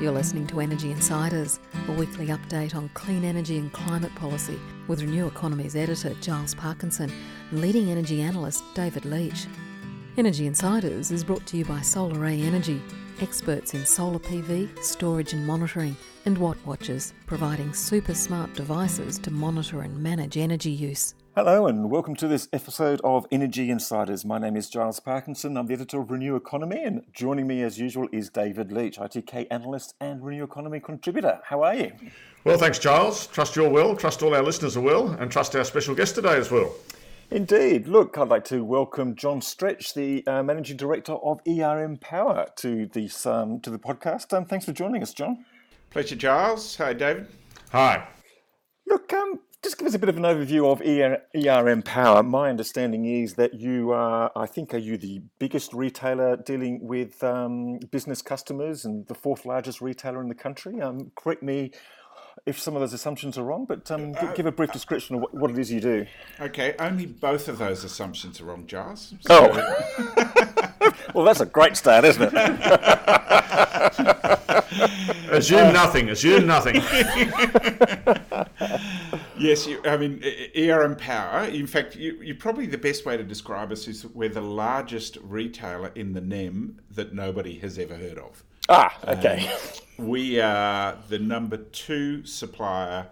You're listening to Energy Insiders, a weekly update on clean energy and climate policy with Renew Economy's editor Giles Parkinson and leading energy analyst David Leach. Energy Insiders is brought to you by SolarAy Energy, experts in solar PV, storage and monitoring, and Watt Watchers, providing super smart devices to monitor and manage energy use. Hello and welcome to this episode of Energy Insiders. My name is Giles Parkinson. I'm the editor of Renew Economy, and joining me as usual is David Leach, ITK analyst and Renew Economy contributor. How are you? Well, thanks, Giles. Trust you're well, trust all our listeners are well, and trust our special guest today as well. Indeed. Look, I'd like to welcome Jon Stretch, the uh, managing director of ERM Power, to this um, to the podcast. Um, thanks for joining us, Jon. Pleasure, Giles. Hi, David. Hi. Look, um, just give us a bit of an overview of ERM Power. My understanding is that you are, I think, are you the biggest retailer dealing with um, business customers and the fourth largest retailer in the country? Um, correct me if some of those assumptions are wrong, but um, uh, give a brief description of what, what, it is you do. Okay, only both of those assumptions are wrong, Giles. So. Oh. well, that's a great start, isn't it? assume nothing. Assume nothing. yes, you, I mean, air and Power. In fact, you, you probably the best way to describe us is we're the largest retailer in the NEM that nobody has ever heard of. Ah, okay. Um, we are the number two supplier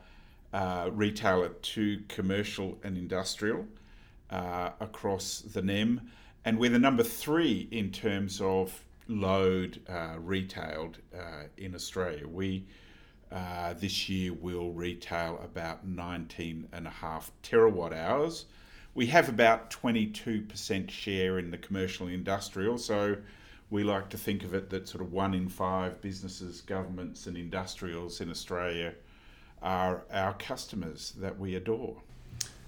uh, retailer to commercial and industrial uh, across the NEM, and we're the number three in terms of load uh, retailed uh, in Australia. We uh, this year will retail about 19 and a half terawatt hours. We have about 22% share in the commercial industrial, so we like to think of it that sort of one in five businesses, governments, and industrials in Australia are our customers that we adore.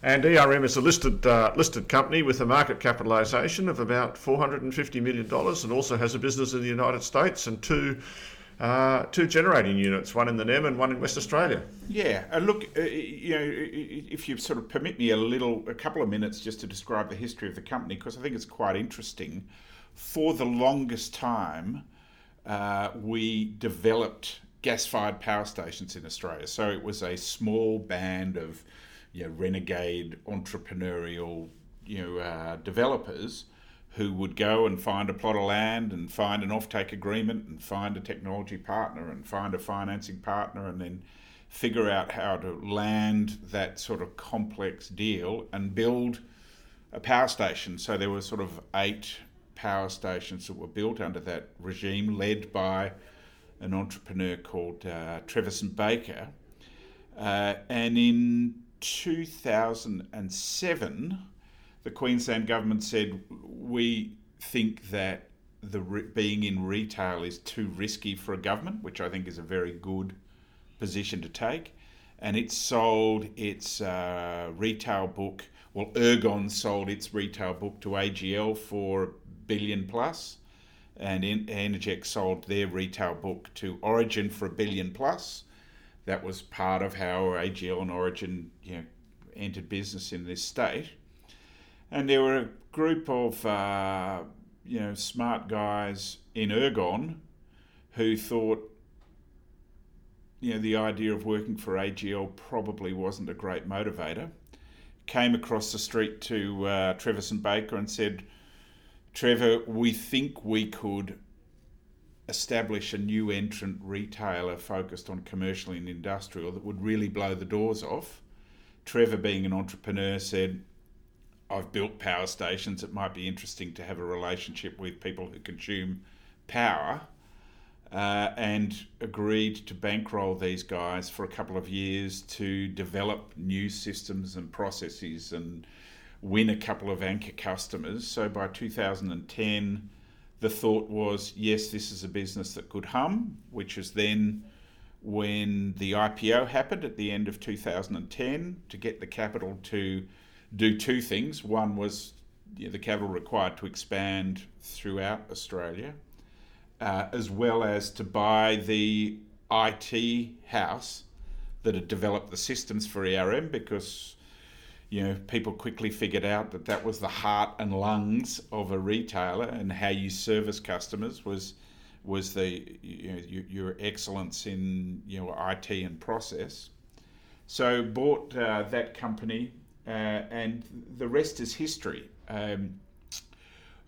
And ERM is a listed uh, listed company with a market capitalisation of about four hundred and fifty million dollars, and also has a business in the United States and two uh, two generating units, one in the NEM and one in West Australia. Yeah, uh, look, uh, you know, if you sort of permit me a little, a couple of minutes just to describe the history of the company, because I think it's quite interesting. For the longest time, uh, we developed gas-fired power stations in Australia. So it was a small band of you know, renegade entrepreneurial you know uh, developers who would go and find a plot of land and find an offtake agreement and find a technology partner and find a financing partner and then figure out how to land that sort of complex deal and build a power station. So there were sort of eight power stations that were built under that regime, led by an entrepreneur called uh, Trevor Baker. Uh, and in 2007, the Queensland government said, We think that the re- being in retail is too risky for a government, which I think is a very good position to take. And it sold its uh, retail book. Well, Ergon sold its retail book to AGL for a billion plus, and Energex sold their retail book to Origin for a billion plus that was part of how AGL and Origin you know, entered business in this state. And there were a group of uh, you know smart guys in Ergon who thought you know the idea of working for AGL probably wasn't a great motivator. Came across the street to uh, Trevor St Baker and said, "Trevor, we think we could establish a new entrant retailer focused on commercial and industrial that would really blow the doors off. Trevor, being an entrepreneur, said, I've built power stations. It might be interesting to have a relationship with people who consume power. Uh, and agreed to bankroll these guys for a couple of years to develop new systems and processes and win a couple of anchor customers. So by 2010, the thought was, yes, this is a business that could hum, which was then when the IPO happened at the end of 2010 to get the capital to do two things. One was you know, the capital required to expand throughout Australia, uh, as well as to buy the IT house that had developed the systems for ERM because you know, people quickly figured out that that was the heart and lungs of a retailer, and how you service customers was was the you know, your, excellence in you know IT and process. So bought uh, that company, uh, and the rest is history. Um,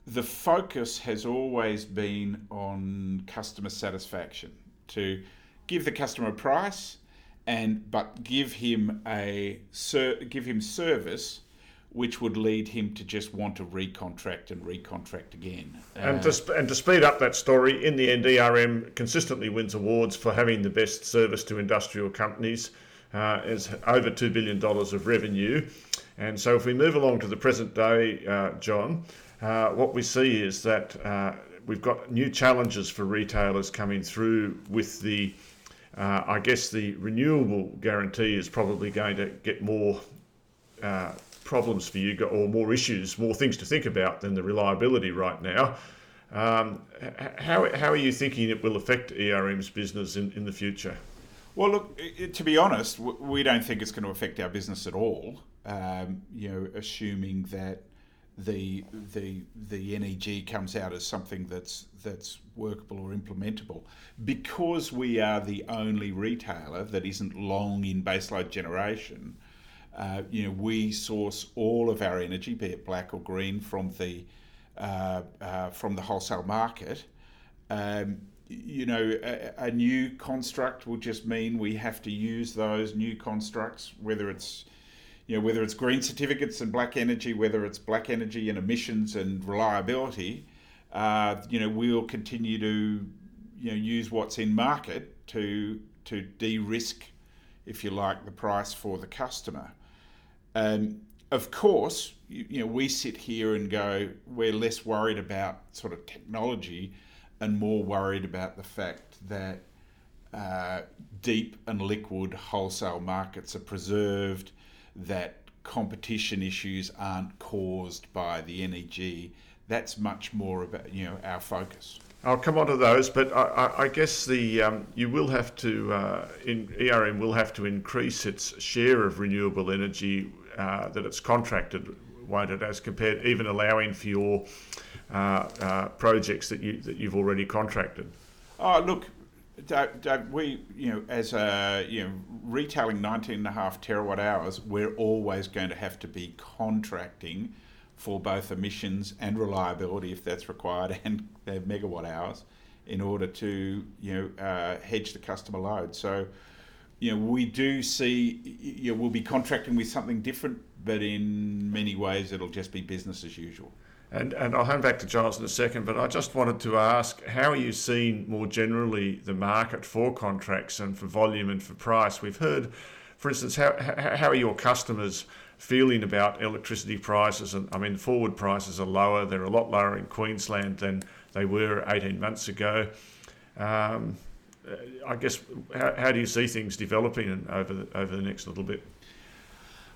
the focus has always been on customer satisfaction to give the customer a price and but give him a give him service which would lead him to just want to recontract and recontract again. And, uh, to, and to speed up that story, in the end, ERM consistently wins awards for having the best service to industrial companies. Uh, is over $2 billion of revenue. And so, if we move along to the present day, uh, Jon, uh, what we see is that uh, we've got new challenges for retailers coming through with the uh, I guess the renewable guarantee is probably going to get more uh, problems for you or more issues, more things to think about than the reliability right now. Um, how, how are you thinking it will affect ERM's business in, in the future? Well, look, to be honest, we don't think it's going to affect our business at all. Um, you know, assuming that the the the NEG comes out as something that's that's workable or implementable. Because we are the only retailer that isn't long in baseload generation, uh, you know, we source all of our energy, be it black or green, from the uh, uh, from the wholesale market. Um, you know, a, a, new construct will just mean we have to use those new constructs, whether it's you know whether it's green certificates and black energy, whether it's black energy and emissions and reliability uh, you know, we'll continue to you know use what's in market to to de-risk, if you like, the price for the customer. And of course, you, you know, we sit here and go, we're less worried about sort of technology and more worried about the fact that uh, deep and liquid wholesale markets are preserved, that competition issues aren't caused by the NEG that's much more about you know our focus. I'll come on to those, but I, I guess the um, you will have to uh, in ERM will have to increase its share of renewable energy uh, that it's contracted, won't it? As compared, even allowing for your projects that you that you've already contracted. Oh, look, we you know as a you know retailing 19 and a half terawatt hours, we're always going to have to be contracting for both emissions and reliability, if that's required, and megawatt hours, in order to you know uh, hedge the customer load. So, you know, we do see you know, we'll be contracting with something different, but in many ways it'll just be business as usual. And, and I'll hand back to Giles in a second, but I just wanted to ask how are you seeing more generally the market for contracts and for volume and for price? We've heard, for instance, how, how are your customers feeling about electricity prices. And I mean, forward prices are lower. They're a lot lower in Queensland than they were 18 months ago. Um, I guess how, how do you see things developing over the, over the next little bit?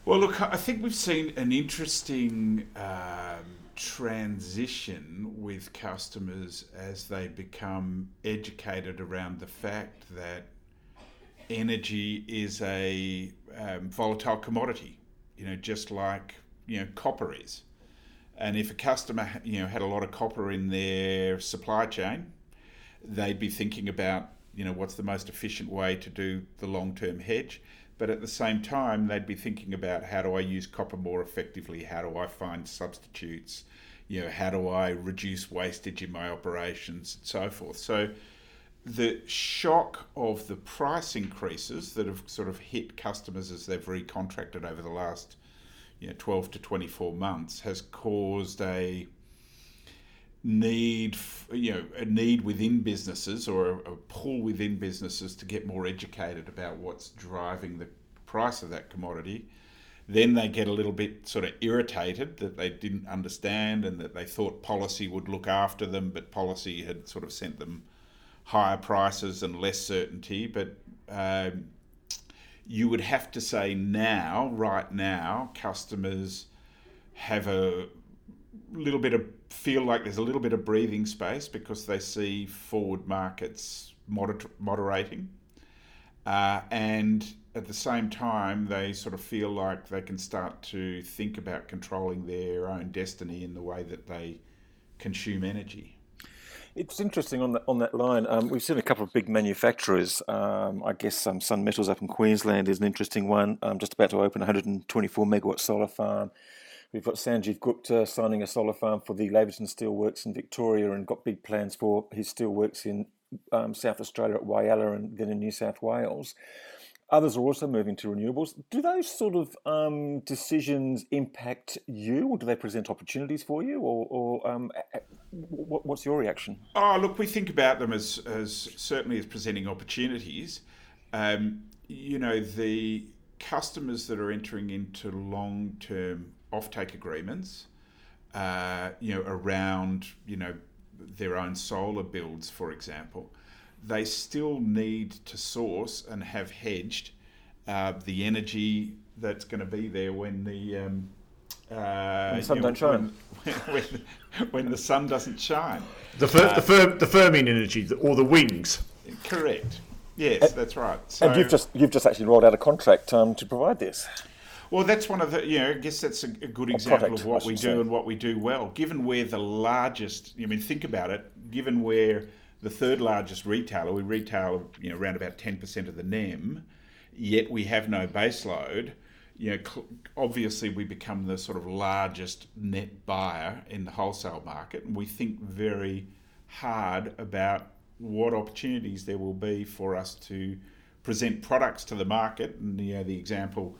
Well, look, I think we've seen an interesting um, transition with customers as they become educated around the fact that energy is a um, volatile commodity you know, just like you know copper is. And if a customer you know had a lot of copper in their supply chain, they'd be thinking about you know what's the most efficient way to do the long-term hedge. But at the same time, they'd be thinking about how do I use copper more effectively? How do I find substitutes? You know, how do I reduce wastage in my operations and so forth? So the shock of the price increases that have sort of hit customers as they've recontracted over the last you know, 12 to 24 months has caused a need you know a need within businesses or a, a pull within businesses to get more educated about what's driving the price of that commodity then they get a little bit sort of irritated that they didn't understand and that they thought policy would look after them but policy had sort of sent them higher prices and less certainty. But um, you would have to say now, right now, customers have a little bit of feel like there's a little bit of breathing space because they see forward markets moder- moderating. Uh, and at the same time, they sort of feel like they can start to think about controlling their own destiny in the way that they consume energy. It's interesting on that on that line. Um, we've seen a couple of big manufacturers. Um, I guess um, Sun Metals up in Queensland is an interesting one. Um, just about to open a 124 megawatt solar farm. We've got Sanjeev Gupta signing a solar farm for the Laverton Steelworks in Victoria, and got big plans for his steelworks in um, South Australia at Whyalla and then in New South Wales. Others are also moving to renewables. Do those sort of um, decisions impact you, or do they present opportunities for you, or, or um, what's your reaction? Oh, look, we think about them as, as certainly as presenting opportunities. Um, you know, the customers that are entering into long-term offtake agreements, uh, you know, around you know their own solar builds, for example they still need to source and have hedged uh, the energy that's going to be there when the um, uh, when the sun know, don't shine. When, when, when, the sun doesn't shine. The, fir- uh, the, fir- the firming energy or the wings. Correct. Yes, and, that's right. So, and you've just you've just actually rolled out a contract um, to provide this. Well, that's one of the, you know, I guess that's a, a good example product, of what we do say. and what we do well. Given we're the largest, I mean, think about it, given we're the third largest retailer. We retail you know around about ten percent of the NEM, yet we have no baseload. You know, cl- obviously we become the sort of largest net buyer in the wholesale market, and we think very hard about what opportunities there will be for us to present products to the market. And you know, the example,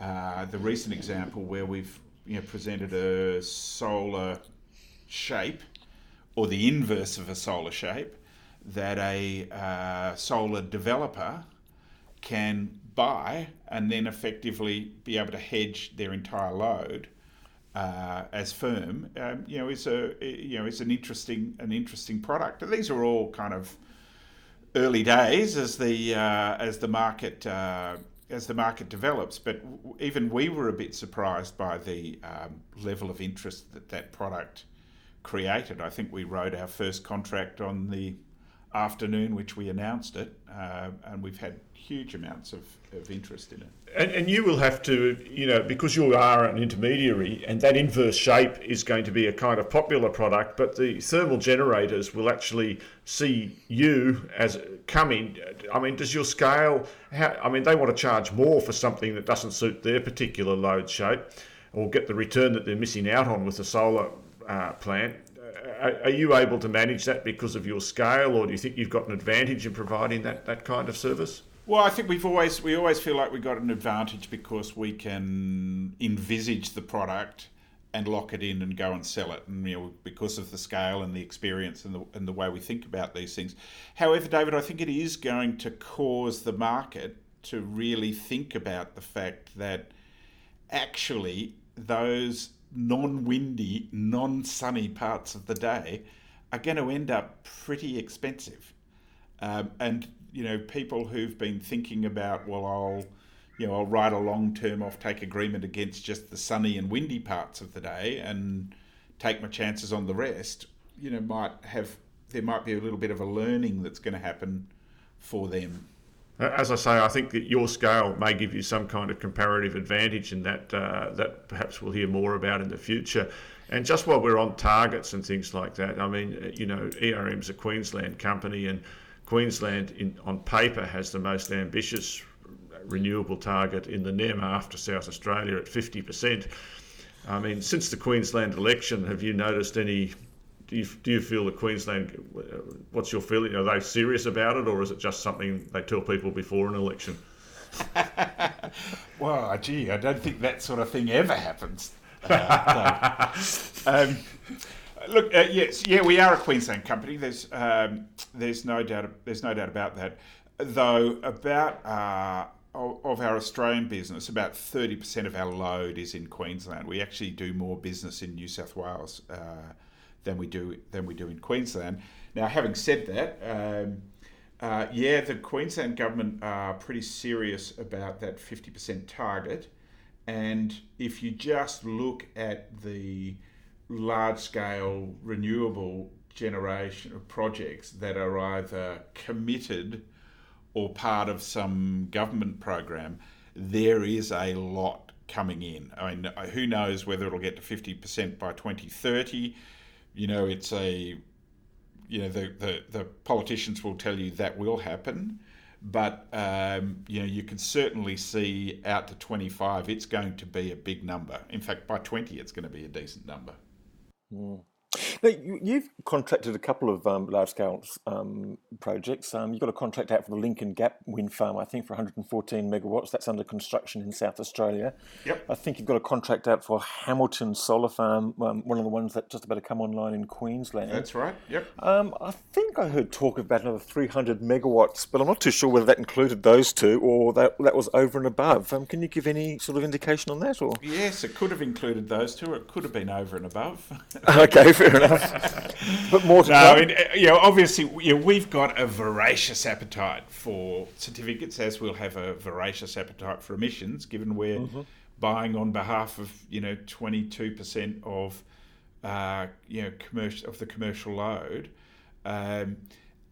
uh, the recent example where we've you know presented a solar shape or the inverse of a solar shape, that a uh, solar developer can buy and then effectively be able to hedge their entire load uh, as firm, um, you know, is a you know is an interesting an interesting product. And these are all kind of early days as the uh, as the market uh, as the market develops. But even we were a bit surprised by the um, level of interest that that product created. I think we wrote our first contract on the afternoon which we announced it, uh, and we've had huge amounts of, of interest in it. And, and, you will have to, you know, because you are an intermediary, and that inverse shape is going to be a kind of popular product, but the thermal generators will actually see you as coming. I mean, does your scale? How, I mean, they want to charge more for something that doesn't suit their particular load shape, or get the return that they're missing out on with the solar uh, plant. Are, you able to manage that because of your scale, or do you think you've got an advantage in providing that, that kind of service? Well, I think we've always we always feel like we've got an advantage because we can envisage the product and lock it in and go and sell it, and you know because of the scale and the experience and the and the way we think about these things. However, David, I think it is going to cause the market to really think about the fact that actually those non-windy, non-sunny parts of the day are going to end up pretty expensive. Um, and you know, people who've been thinking about, well, I'll, you know, I'll write a long-term off-take agreement against just the sunny and windy parts of the day and take my chances on the rest. You know, might have there might be a little bit of a learning that's going to happen for them. As I say, I think that your scale may give you some kind of comparative advantage, and that uh, that perhaps we'll hear more about in the future. And just while we're on targets and things like that, I mean, you know, ERM's a Queensland company, and Queensland, in, on paper, has the most ambitious renewable target in the NEM after South Australia at 50%. I mean, since the Queensland election, have you noticed any do you, do you feel that Queensland, what's your feeling? Are they serious about it or is it just something they tell people before an election? well, gee, I don't think that sort of thing ever happens. Uh, um, look, uh, yes, yeah, we are a Queensland company. There's um, there's no doubt there's no doubt about that. Though about uh, of our Australian business, about 30% of our load is in Queensland. We actually do more business in New South Wales uh, than we do than we do in Queensland. Now, having said that, um, uh, yeah, the Queensland government are pretty serious about that 50% target. And if you just look at the large scale renewable generation of projects that are either committed or part of some government program, there is a lot coming in. I mean, who knows whether it'll get to 50% by 2030? You know, it's a you know the, the, the politicians will tell you that will happen, but um, you know you can certainly see out to 25 it's going to be a big number. In fact, by 20 it's going to be a decent number. Mm. Now, you, have contracted a couple of um, large scale um, projects. Um, you've got a contract out for the Lincoln Gap wind farm, I think, for 114 megawatts. That's under construction in South Australia. Yep. I think you've got a contract out for Hamilton Solar Farm, um, one of the ones that's just about to come online in Queensland. That's right. Yep. Um, I think I heard talk about another 300 megawatts, but I'm not too sure whether that included those two or that that was over and above. Um, can you give any sort of indication on that? Or yes, it could have included those two. It could have been over and above. okay fair enough. but more to no, come. I mean, uh, you know, obviously, you know, we've got a voracious appetite for certificates, as we'll have a voracious appetite for emissions, given we're mm-hmm. buying on behalf of you know twenty two percent of uh, you know commercial of the commercial load. Um,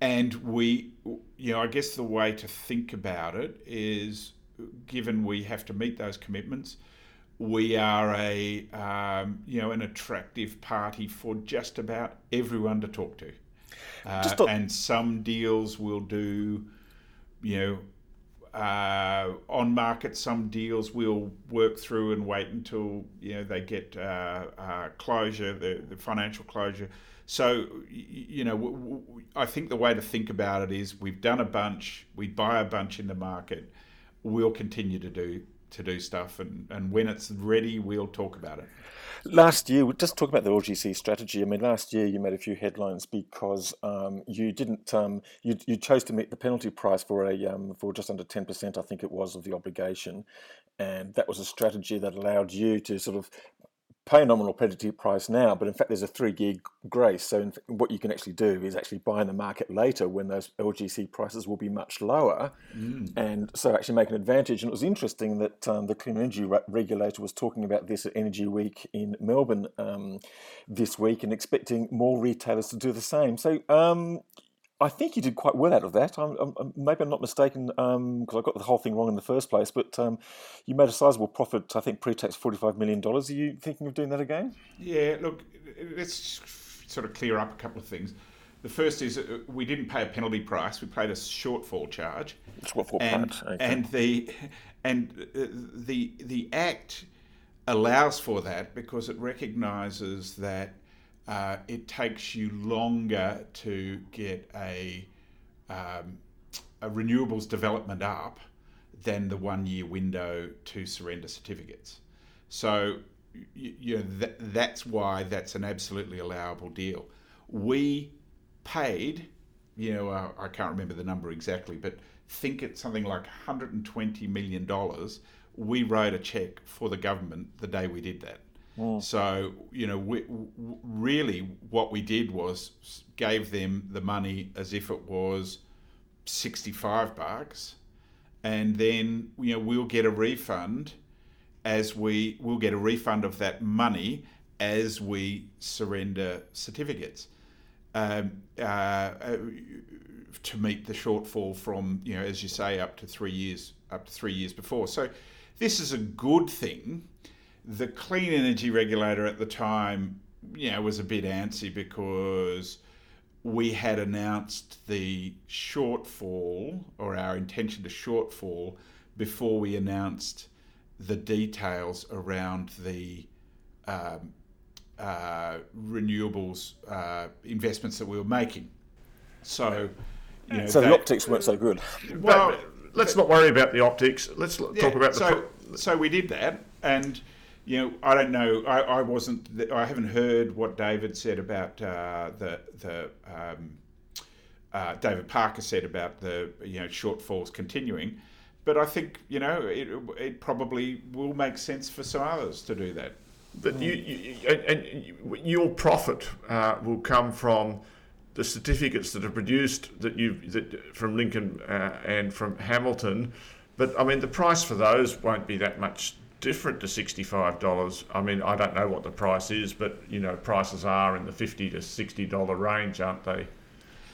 and we, you know, I guess the way to think about it is, given we have to meet those commitments, we are a um, you know an attractive party for just about everyone to talk to. Uh, and some deals will do, you know, uh, on market. Some deals we'll work through and wait until you know they get uh, uh closure, the, the financial closure. So you know, w- w- I think the way to think about it is we've done a bunch, we buy a bunch in the market, we'll continue to do to do stuff, and, and when it's ready, we'll talk about it. Last year, just talk about the LGC strategy. I mean, last year you made a few headlines because um, you didn't um, you, you chose to meet the penalty price for a um, for just under ten percent, I think it was, of the obligation, and that was a strategy that allowed you to sort of pay a nominal penalty price now, but in fact, there's a three year grace. So, in, what you can actually do is actually buy in the market later when those LGC prices will be much lower, mm. and so actually make an advantage. And it was interesting that um, the Clean Energy re- Regulator was talking about this at Energy Week in Melbourne um, this week and expecting more retailers to do the same. So, um, I think you did quite well out of that. I'm, I'm, maybe I'm not mistaken because um, I got the whole thing wrong in the first place. But um, you made a sizable profit. I think pre-tax forty-five million dollars. Are you thinking of doing that again? Yeah. Look, let's sort of clear up a couple of things. The first is uh, we didn't pay a penalty price. We paid a shortfall charge. Shortfall and, Okay. And the and uh, the the act allows for that because it recognises that uh, it takes you longer to get a, um, a renewables development up than the one year window to surrender certificates. So you, you know, that, that's why that's an absolutely allowable deal. We paid, you know, uh, I can't remember the number exactly, but think it's something like $120 million. We wrote a check for the government the day we did that. Mm. So, you know, we, really what we did was gave them the money as if it was 65 bucks. And then, you know, we'll get a refund as we, we'll get a refund of that money as we surrender certificates. Um, uh, uh, to meet the shortfall from, you know, as you say, up to three years, up to three years before. So, this is a good thing the clean energy regulator at the time, you know, was a bit antsy because we had announced the shortfall or our intention to shortfall before we announced the details around the um, uh, renewables uh, investments that we were making. So, you know, so the optics weren't so good. Well, let's not worry about the optics. Let's yeah, talk about the. So, pro- so we did that, and you know, I don't know. I, I wasn't. I haven't heard what David said about uh, the the um, uh, David Parker said about the you know shortfalls continuing, but I think you know it, it probably will make sense for some others to do that. But you, you and, your profit uh, will come from the certificates that are produced that you that from Lincoln uh, and from Hamilton. But I mean, the price for those won't be that much different to $65. I mean, I don't know what the price is, but you know, prices are in the 50 to $60 range, aren't they?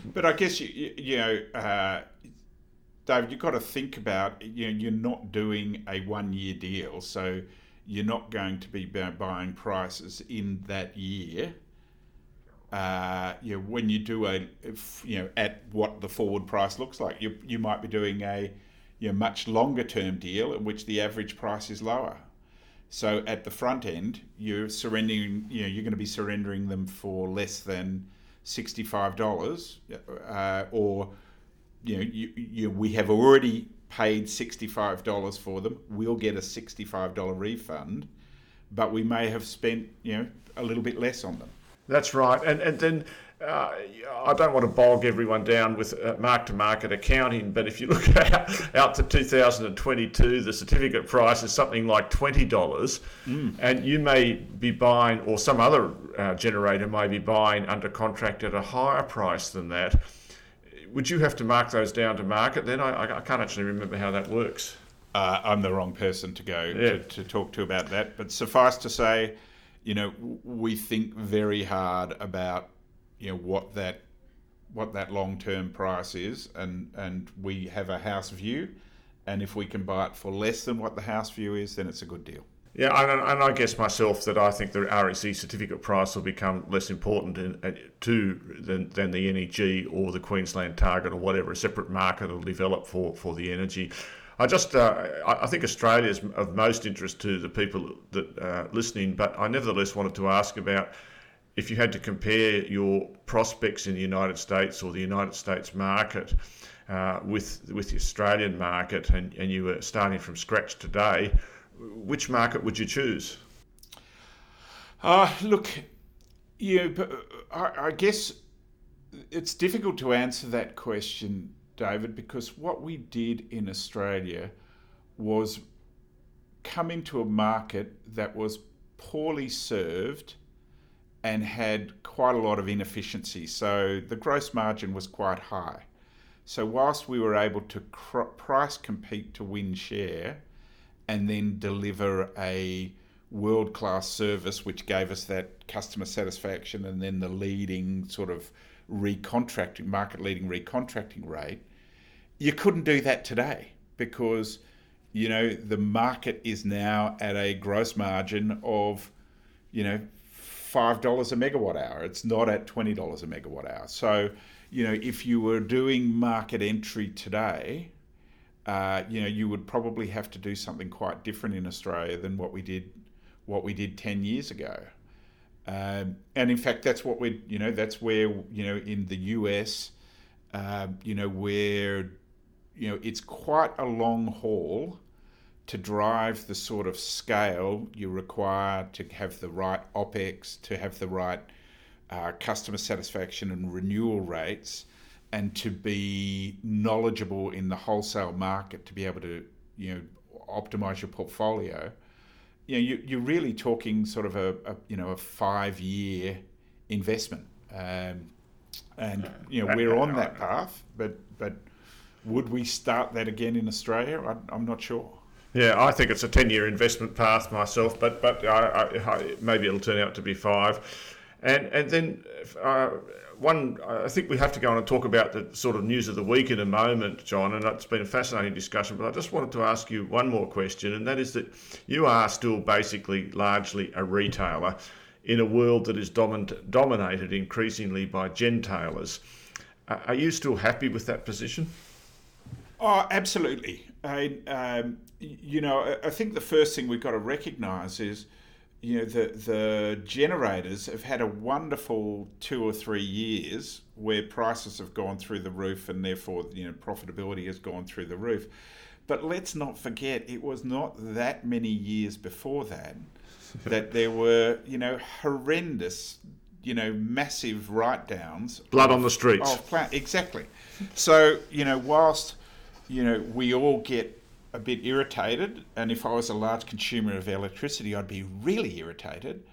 But I guess you, you know, uh, David, you've got to think about you know you're not doing a one year deal, so you're not going to be buying prices in that year. uh, you know, when you do a, you know, at what the forward price looks like, you, you might be doing a, you know, much longer term deal in which the average price is lower. So at the front end, you're surrendering, you know, you're going to be surrendering them for less than sixty-five dollars, uh, or you know, you, you, we have already paid sixty-five dollars for them. We'll get a sixty-five dollar refund, but we may have spent, you know, a little bit less on them. That's right, and and then uh, I don't want to bog everyone down with mark to market accounting, but if you look out, out to 2022, the certificate price is something like $20, mm. and you may be buying, or some other uh, generator may be buying under contract at a higher price than that. Would you have to mark those down to market then? I, I can't actually remember how that works. Uh, I'm the wrong person to go yeah. to, to talk to about that, but suffice to say, you know, we think very hard about, you know, what that what that long term price is, and and we have a house view, and if we can buy it for less than what the house view is, then it's a good deal. Yeah, and, and I guess myself that I think the REC certificate price will become less important in, uh, to than, than the NEG or the Queensland target or whatever a separate market will develop for, for the energy. I just uh, I think Australia is of most interest to the people that are uh, listening, but I nevertheless wanted to ask about if you had to compare your prospects in the United States or the United States market uh, with with the Australian market, and, and you were starting from scratch today, which market would you choose? Uh, look, you, I, I guess it's difficult to answer that question David, because what we did in Australia was come into a market that was poorly served and had quite a lot of inefficiency. So the gross margin was quite high. So, whilst we were able to cr- price compete to win share and then deliver a world class service, which gave us that customer satisfaction and then the leading sort of recontracting, market leading recontracting rate, you couldn't do that today because you know the market is now at a gross margin of you know five dollars a megawatt hour. It's not at twenty dollars a megawatt hour. So you know if you were doing market entry today, uh, you know you would probably have to do something quite different in Australia than what we did what we did ten years ago. Um, and in fact, that's what we you know that's where you know in the US. Uh, you know, where you know, it's quite a long haul to drive the sort of scale you require to have the right OPEX, to have the right uh, customer satisfaction and renewal rates, and to be knowledgeable in the wholesale market to be able to, you know, optimize your portfolio. You know, you, you're really talking sort of a, a you know a five year investment, um, and you know we're on that path, but but would we start that again in Australia? I, am not sure. Yeah, I think it's a 10 year investment path myself, but but I, I, maybe it'll turn out to be five. And, and then uh, one, I think we have to go on and talk about the sort of news of the week in a moment, Jon, and it's been a fascinating discussion. But I just wanted to ask you one more question, and that is that you are still basically largely a retailer in a world that is domin- dominated increasingly by gentailers. Are you still happy with that position? Oh, absolutely. I, um, you know, I think the first thing we've got to recognise is, you know, the the generators have had a wonderful two or three years where prices have gone through the roof, and therefore, you know, profitability has gone through the roof. But let's not forget, it was not that many years before that that there were, you know, horrendous, you know, massive write downs. Blood on the streets. Of exactly. So, you know, whilst you know, we all get a bit irritated, and if I was a large consumer of electricity, I'd be really irritated.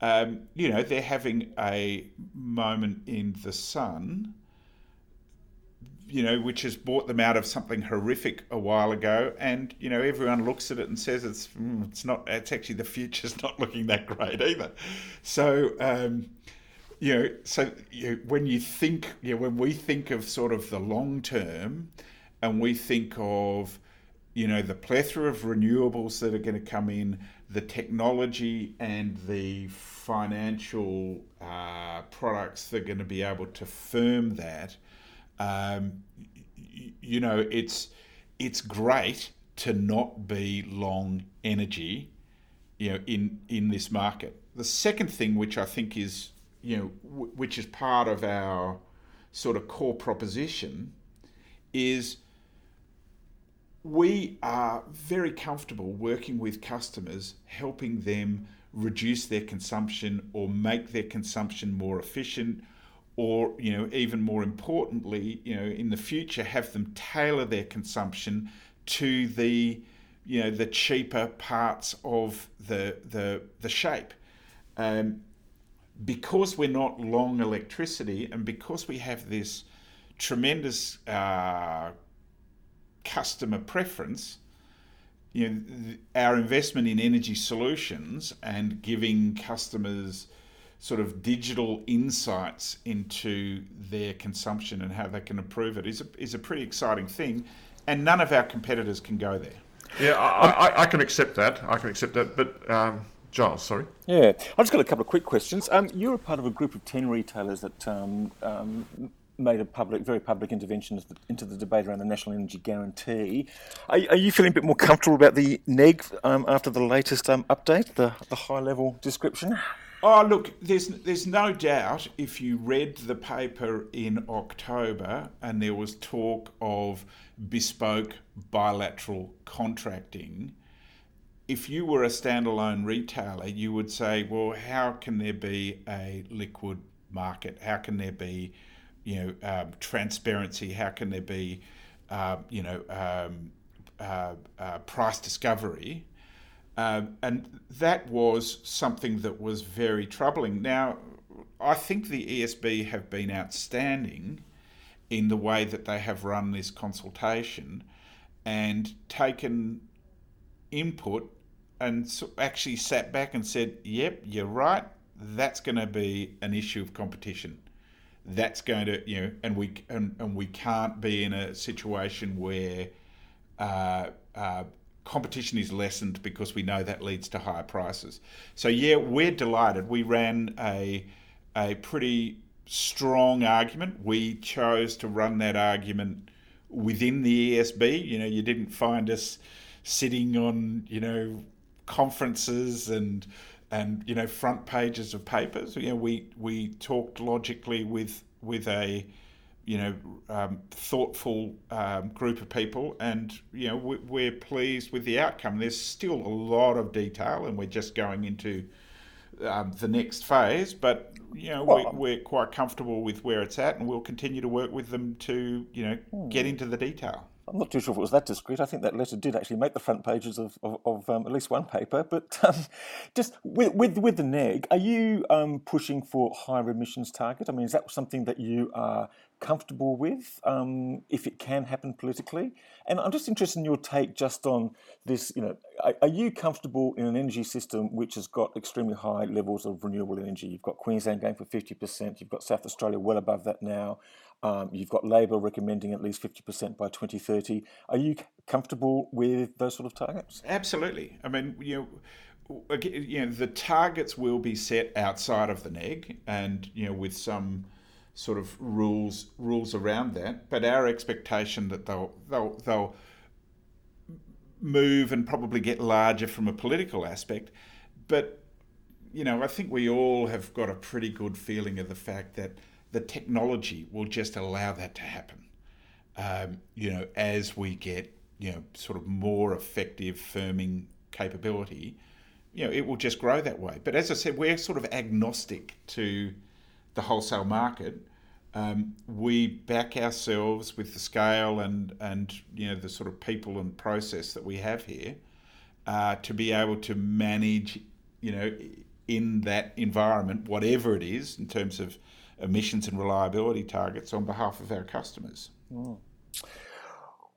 Um, you know, they're having a moment in the sun, you know, which has brought them out of something horrific a while ago, and you know, everyone looks at it and says it's mm, it's not. It's actually the future's not looking that great either. So. Um, you know, so you when you think, you know, when we think of sort of the long term, and we think of you know the plethora of renewables that are going to come in the technology and the financial uh, products that are going to be able to firm that, um, y- you know, it's it's great to not be long energy, you know, in in this market. The second thing, which I think is, you know, w- which is part of our sort of core proposition, is we are very comfortable working with customers, helping them reduce their consumption or make their consumption more efficient or you know even more importantly you know in the future have them tailor their consumption to the you know the cheaper parts of the the the shape. Um, because we're not long electricity and because we have this tremendous uh, customer preference, you know, our investment in energy solutions and giving customers sort of digital insights into their consumption and how they can improve it is a, is a pretty exciting thing. And none of our competitors can go there. Yeah, I, I, I can accept that. I can accept that. But um, Giles, sorry. Yeah, I've just got a couple of quick questions. Um, you're a part of a group of 10 retailers that um, um, made a public, very public intervention into the, debate around the National Energy Guarantee. Are, are you feeling a bit more comfortable about the NEG um, after the latest um, update, the, the high level description? Oh, look, there's there's no doubt if you read the paper in October and there was talk of bespoke bilateral contracting, if you were a standalone retailer, you would say, well, how can there be a liquid market? How can there be, you know, um, transparency? How can there be, uh, you know, um, uh, uh, price discovery? Um, and that was something that was very troubling. Now, I think the ESB have been outstanding in the way that they have run this consultation and taken input and so actually sat back and said, "Yep, you're right. That's going to be an issue of competition. That's going to, you know, and we and, and we can't be in a situation where uh, uh, competition is lessened because we know that leads to higher prices. So yeah, we're delighted. We ran a a pretty strong argument. We chose to run that argument within the ESB. You know, you didn't find us sitting on you know conferences and and you know front pages of papers. You know, we we talked logically with with a you know um, thoughtful um, group of people, and you know we, we're pleased with the outcome. There's still a lot of detail, and we're just going into um, the next phase, but you know Well- we, we're quite comfortable with where it's at, and we'll continue to work with them to you know get into the detail. I'm not too sure if it was that discreet. I think that letter did actually make the front pages of, of, of um, at least one paper. But um, just with, with with the neg, are you um, pushing for higher emissions target? I mean, is that something that you are comfortable with um, if it can happen politically? And I'm just interested in your take just on this. You know, are, are you comfortable in an energy system which has got extremely high levels of renewable energy? You've got Queensland going for 50%. You've got South Australia well above that now. Um, you've got Labor recommending at least 50% by 2030. Are you comfortable with those sort of targets? Absolutely. I mean, you know, you know, the targets will be set outside of the neg, and you know, with some sort of rules rules around that. But our expectation that they'll they'll they'll move and probably get larger from a political aspect, but you know, I think we all have got a pretty good feeling of the fact that the technology will just allow that to happen. Um, you know, as we get you know sort of more effective firming capability, you know, it will just grow that way. But as I said, we're sort of agnostic to the wholesale market. Um, we back ourselves with the scale and and you know the sort of people and process that we have here uh, to be able to manage, you know, in that environment, whatever it is in terms of emissions and reliability targets on behalf of our customers.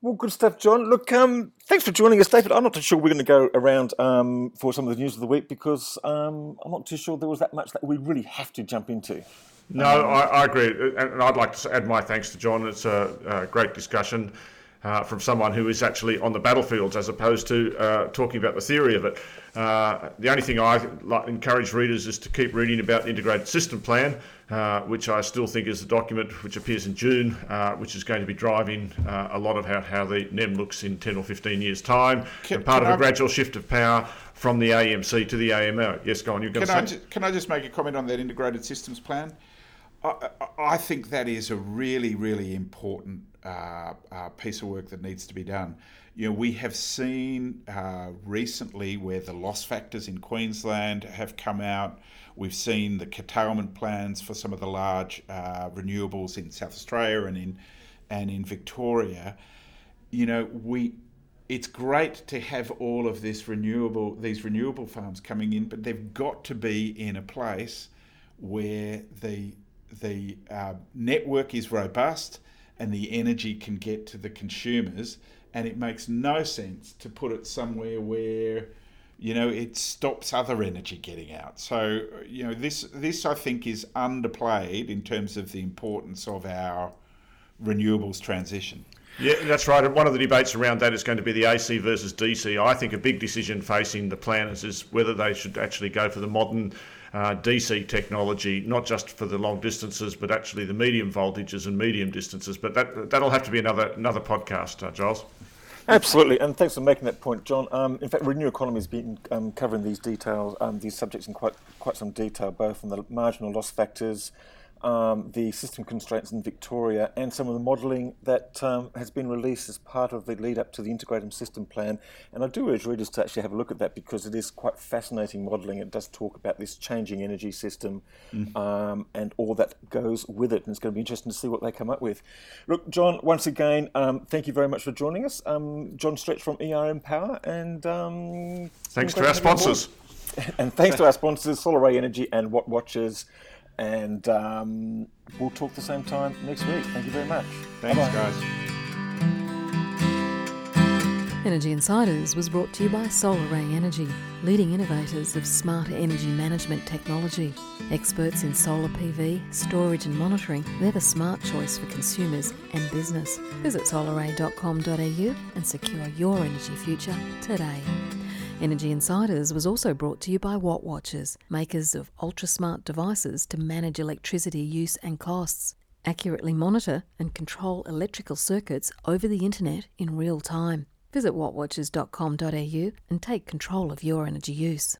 Well, good stuff, Jon. Look, um, thanks for joining us, David. I'm not too sure we're going to go around um, for some of the news of the week because um, I'm not too sure there was that much that we really have to jump into. No, I, I agree, and and I'd like to add my thanks to Jon. It's a, a great discussion. Uh, from someone who is actually on the battlefields as opposed to uh, talking about the theory of it. Uh, the only thing I encourage readers is to keep reading about the Integrated System Plan, uh, which I still think is the document which appears in June, uh, which is going to be driving uh, a lot of how, how the NEM looks in 10 or 15 years' time, can, and part of I, a gradual shift of power from the AEMC to the AEMO. Yes, go on. You're going can to say. I, can I just make a comment on that Integrated Systems Plan? I, I think that is a really, really important uh, uh, piece of work that needs to be done. You know, we have seen uh, recently where the loss factors in Queensland have come out. We've seen the curtailment plans for some of the large uh, renewables in South Australia and in and in Victoria. You know, we it's great to have all of this renewable these renewable farms coming in, but they've got to be in a place where the the uh, network is robust and the energy can get to the consumers. And it makes no sense to put it somewhere where, you know, it stops other energy getting out. So, you know, this this I think is underplayed in terms of the importance of our renewables transition. Yeah, that's right. One of the debates around that is going to be the AC versus DC. I think a big decision facing the planners is whether they should actually go for the modern uh, DC technology, not just for the long distances, but actually the medium voltages and medium distances. But that that'll have to be another another podcast, uh, Giles. Absolutely, and thanks for making that point, Jon. Um, in fact, Renew Economy has been um, covering these details, um, these subjects in quite quite some detail, both on the marginal loss factors, um, the system constraints in Victoria and some of the modelling that um, has been released as part of the lead up to the integrated system plan. And I do urge readers to actually have a look at that because it is quite fascinating modelling. It does talk about this changing energy system mm. um, and all that goes with it. And it's going to be interesting to see what they come up with. Look, Jon, once again, um, thank you very much for joining us. Um, Jon Stretch from ERM Power. And um, thanks to our sponsors. And thanks to our sponsors, SolarAy Energy and Watt Watchers. And um, we'll talk the same time next week. Thank you very much. Thanks, Bye-bye. guys. Energy Insiders was brought to you by SolarAy Energy, leading innovators of smarter energy management technology. Experts in solar PV, storage and monitoring, they're the smart choice for consumers and business. Visit solaray.com.au and secure your energy future today. Energy Insiders was also brought to you by Watt Watchers, makers of ultra smart devices to manage electricity use and costs, accurately monitor and control electrical circuits over the internet in real time. Visit wattwatchers.com.au and take control of your energy use.